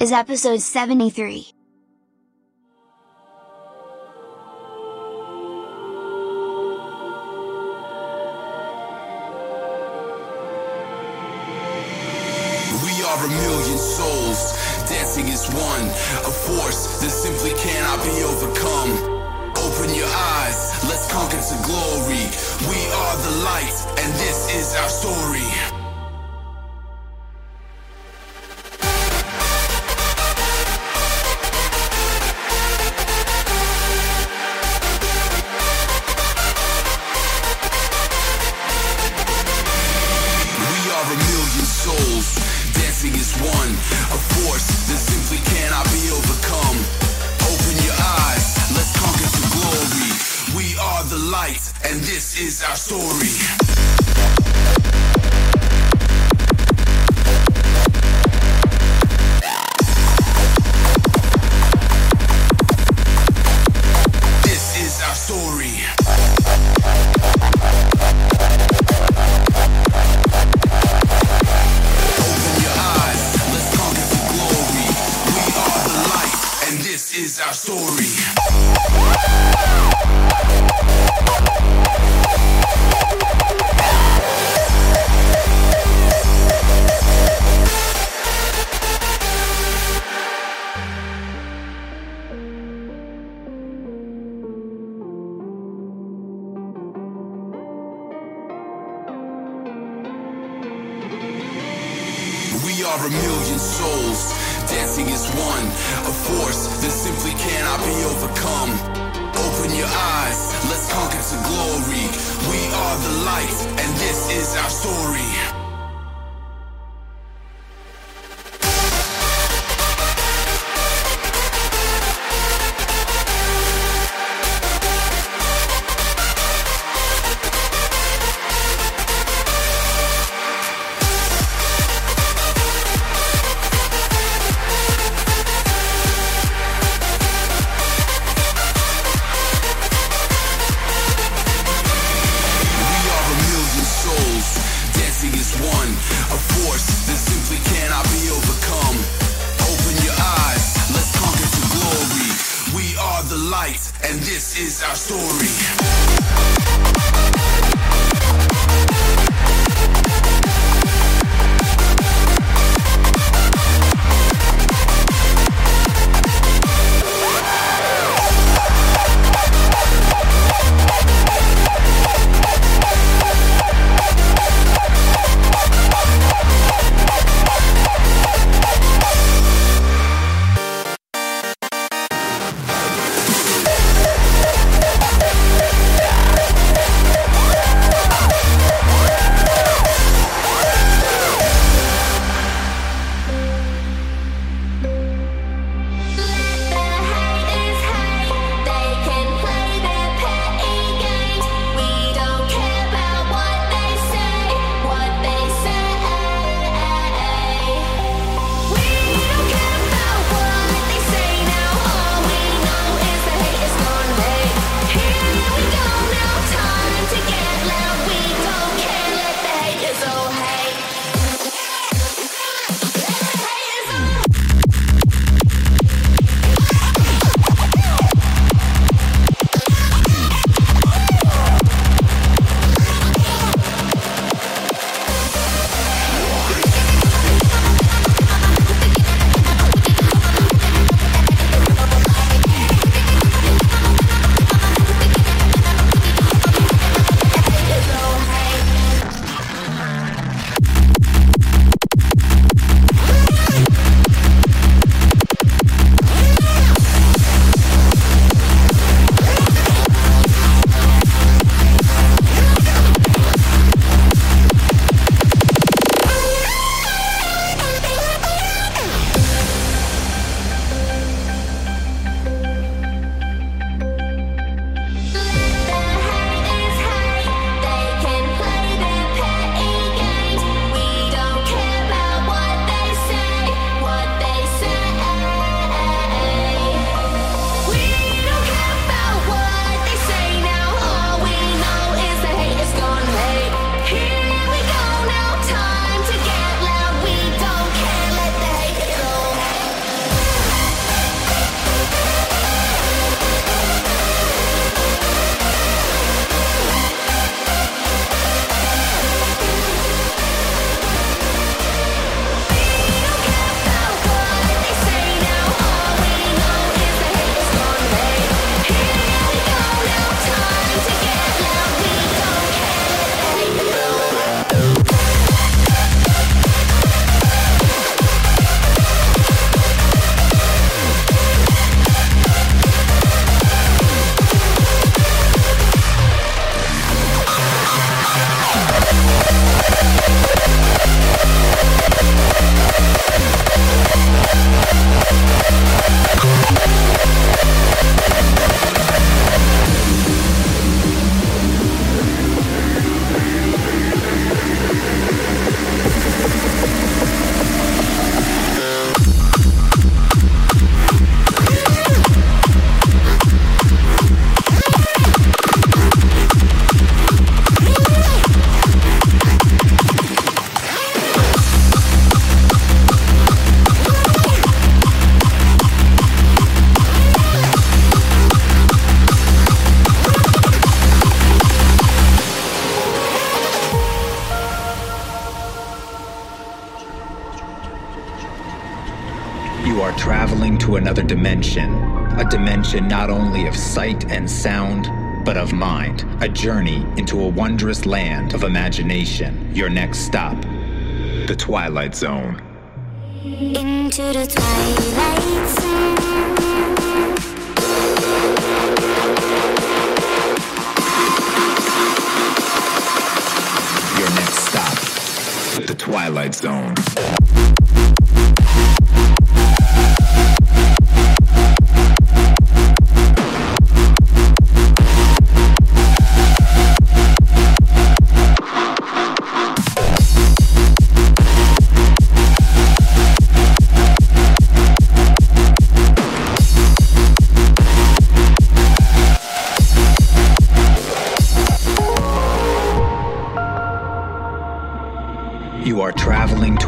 is episode 73. Dancing is one, a force that simply cannot be overcome. Open your eyes, let's conquer some glory. We are the light, and this is our story. To another dimension. A dimension not only of sight and sound, but of mind. A journey into a wondrous land of imagination. Your next stop, the Twilight Zone. Into the twilight zone. Your next stop, the Twilight Zone.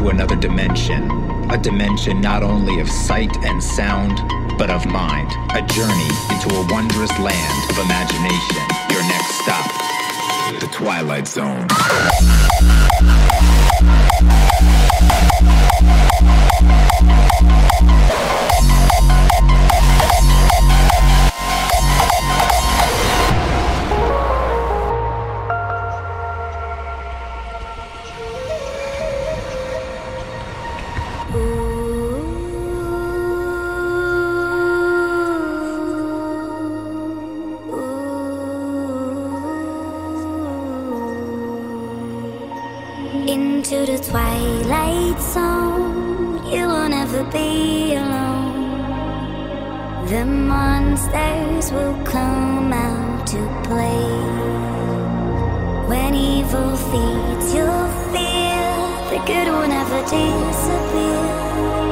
Another dimension. A dimension not only of sight and sound, but of mind. A journey into a wondrous land of imagination. Your next stop, the Twilight Zone. Alone. The monsters will come out to play. When evil feeds your fear, the good will never disappear.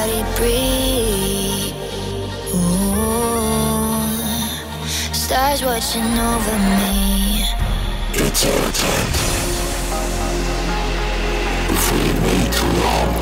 body breathe. Ooh, stars watching over me. It's our time. If we wait too long.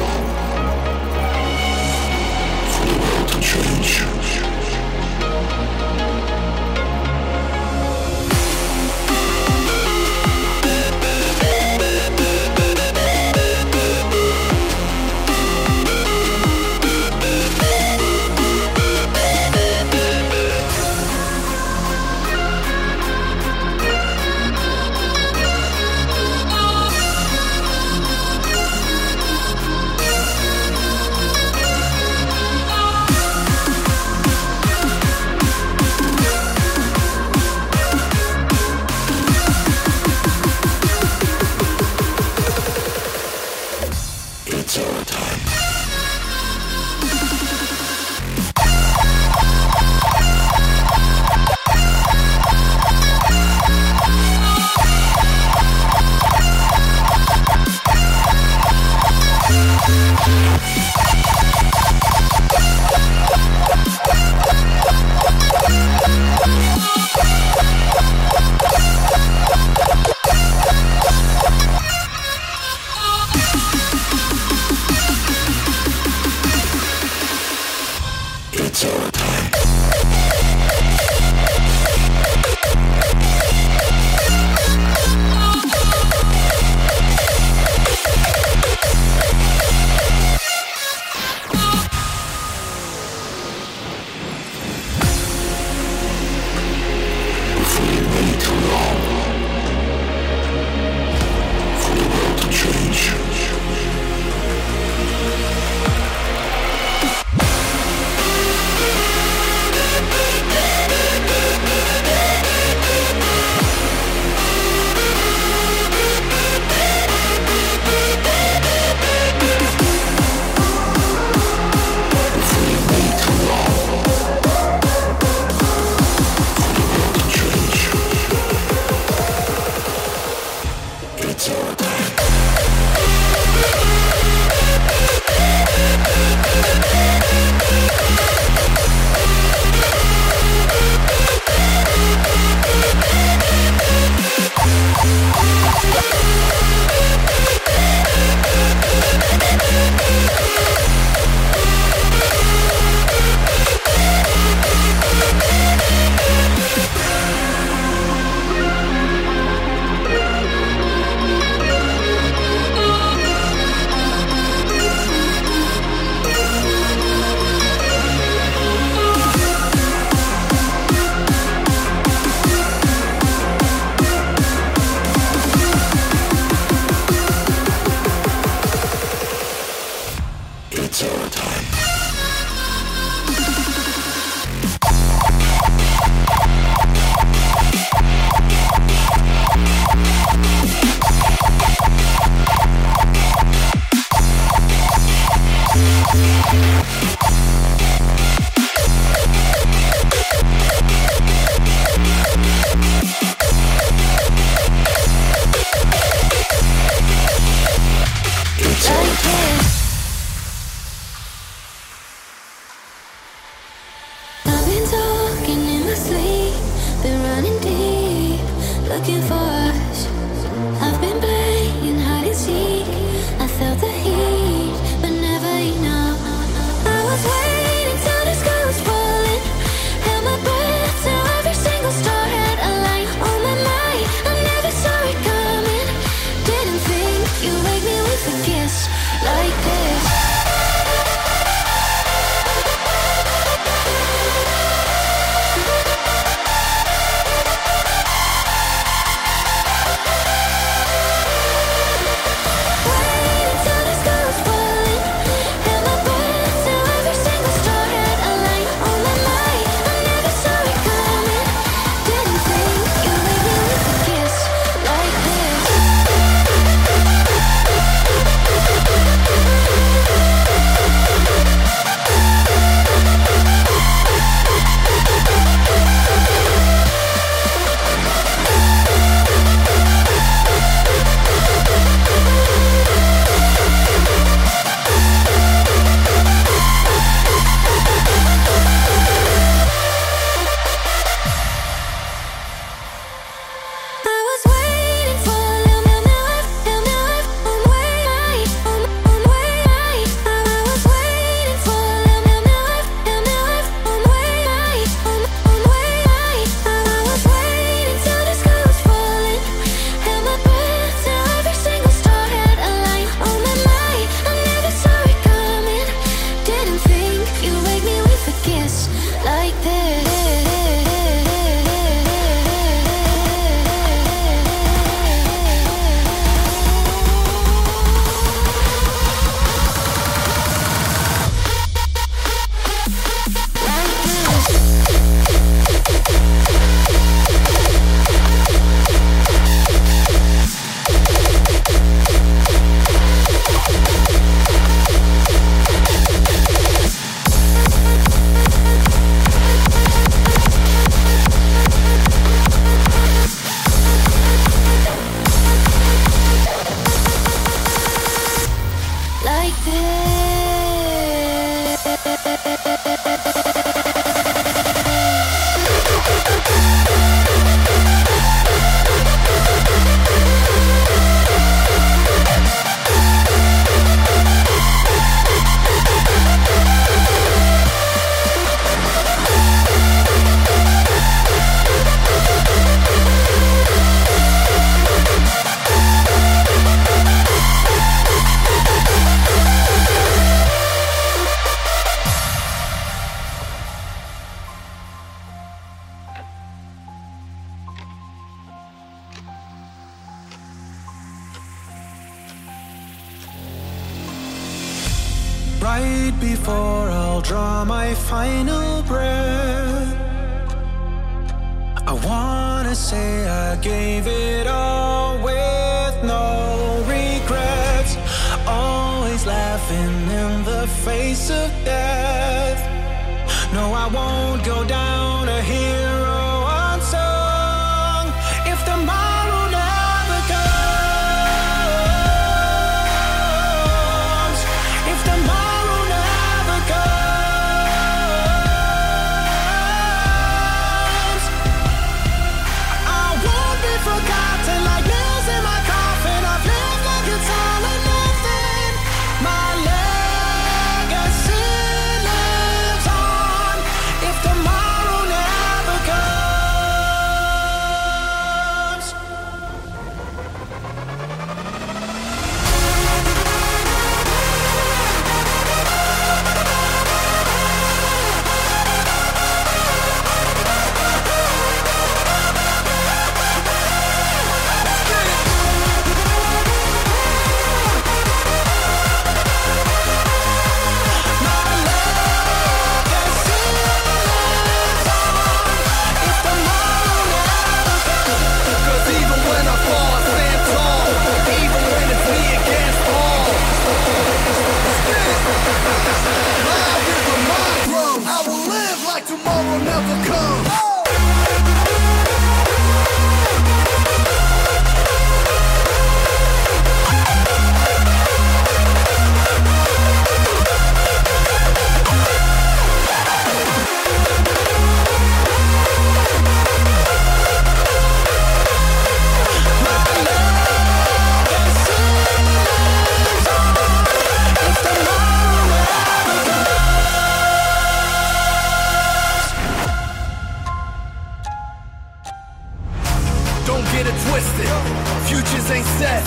Futures ain't set,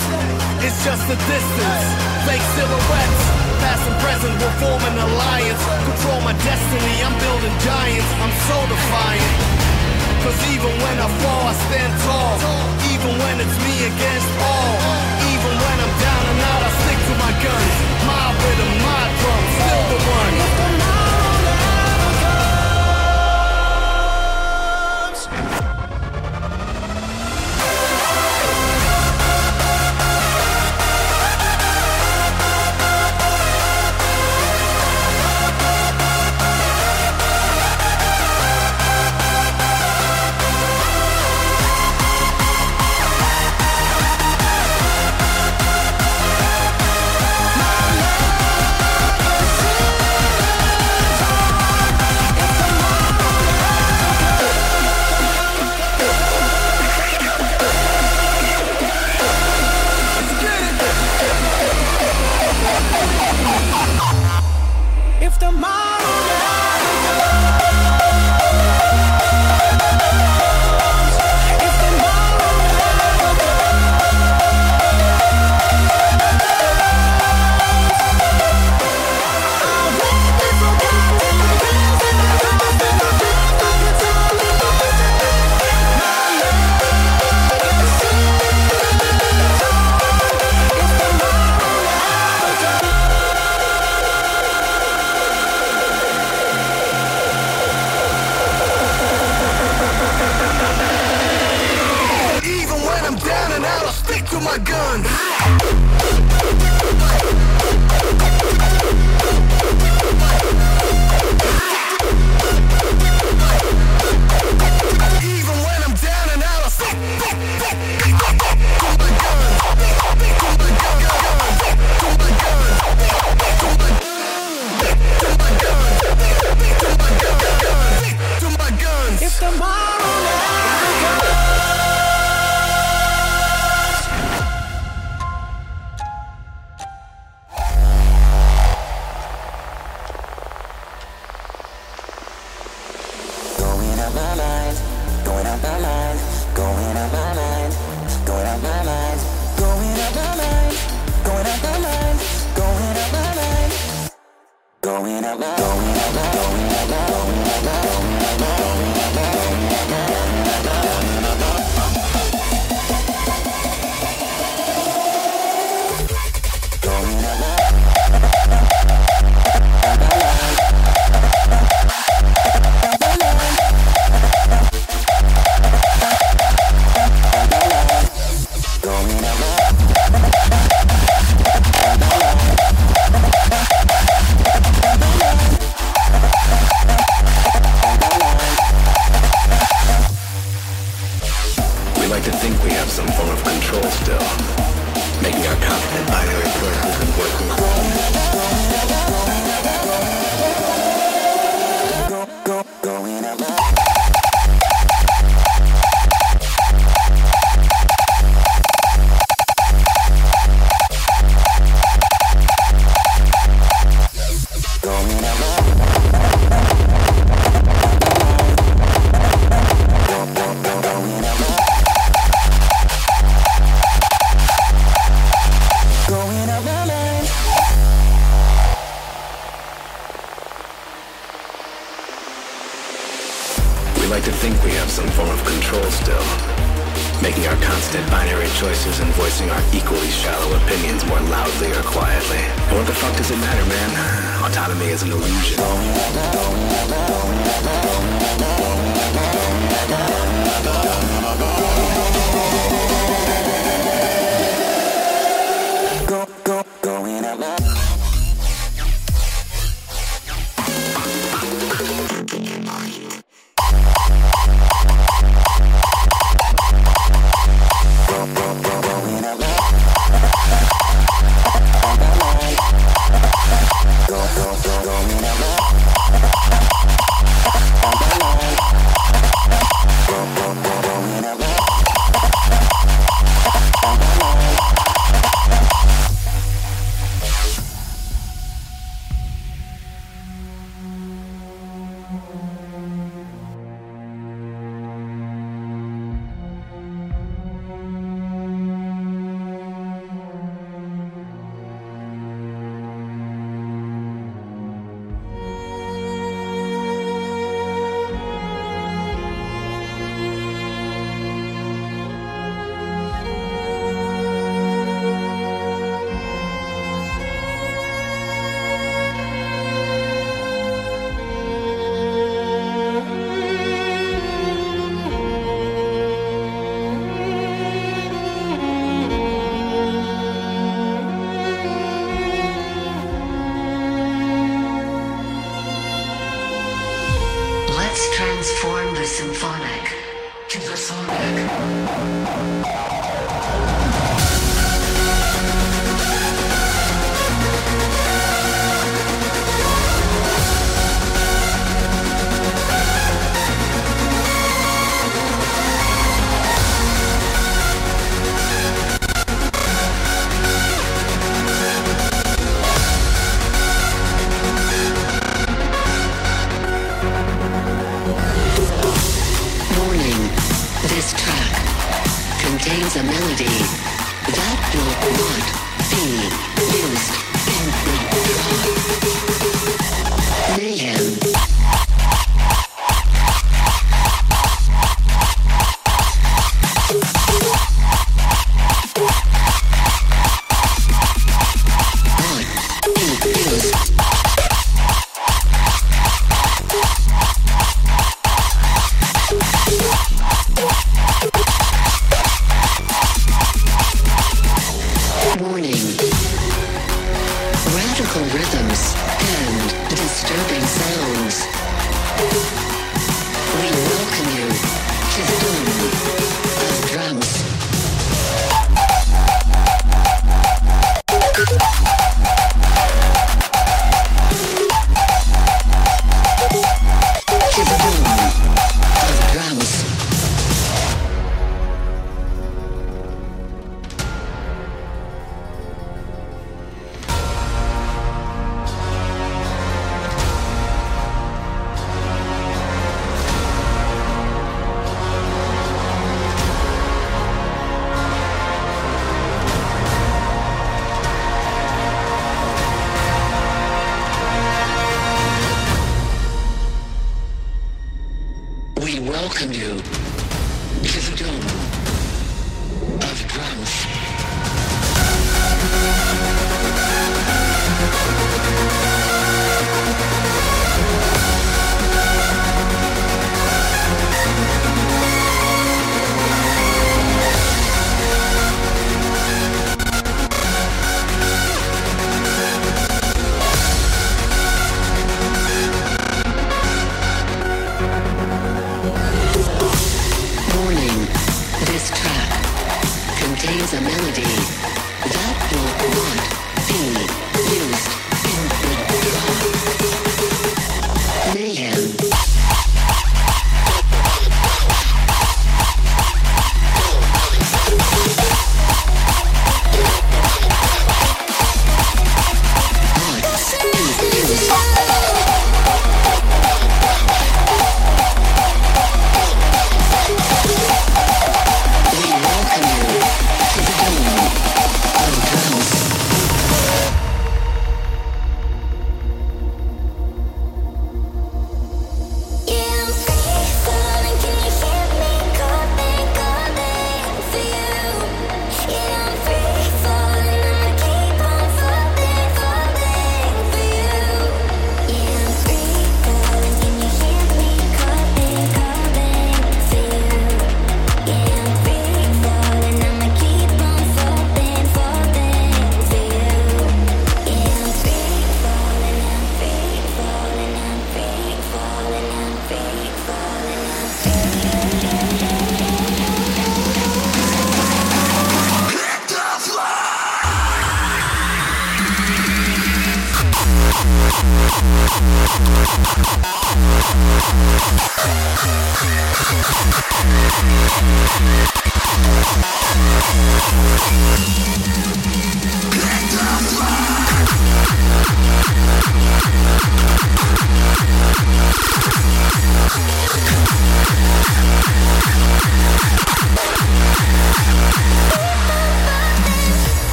it's just a distance. Fake silhouettes, past and present will form an alliance. Control my destiny, I'm building giants, I'm so defiant. Cause even when I fall, I stand tall. Even when it's me against all. Even when I'm down and out, I stick to my guns. My rhythm, my drum, still the one.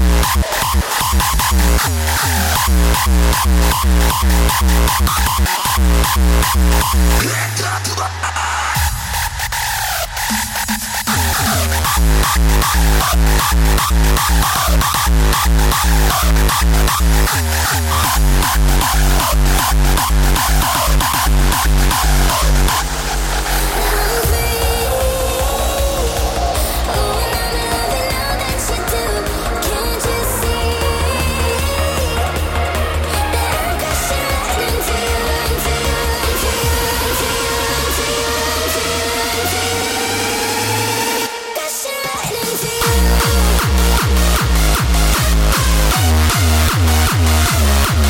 People in the front, no front. People in the middle, let me hear you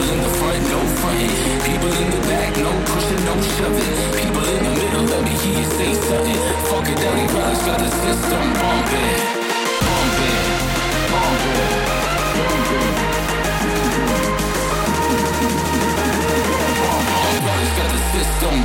People in the front, no. People in the back, no pushing, no shoving. People in the middle, let me hear you say something. Funkadelic Brothers got the system. Brothers got the system.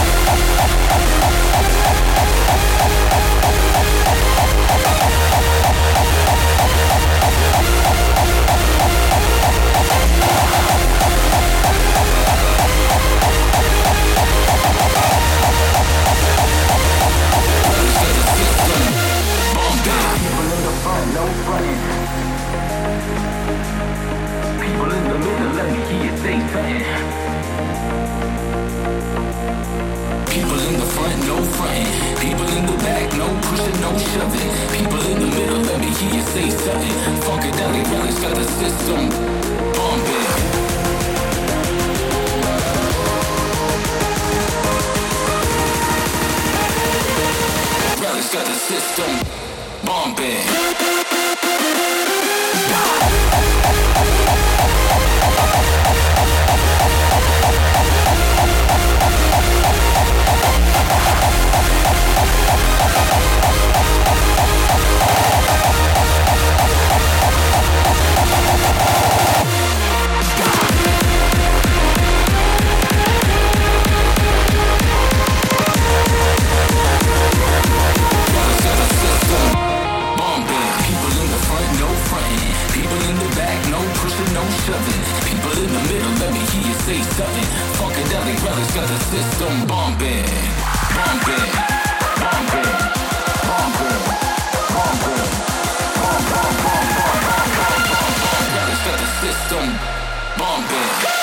shoving. People in the middle, let me hear you say something. Funkadelic brothers got the system bumping, bumping, bumping, bumping, bumping, bumping, bumping, bumping, bumping, bumping, bumping, bumping, bumping, bumping,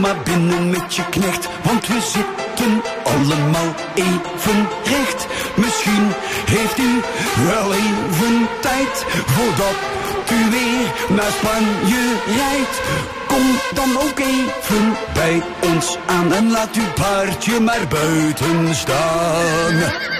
maar binnen met je knecht, want we zitten allemaal even recht. Misschien heeft u wel even tijd voordat u weer naar Spanje rijdt. Kom dan ook even bij ons aan en laat uw paardje maar buiten staan.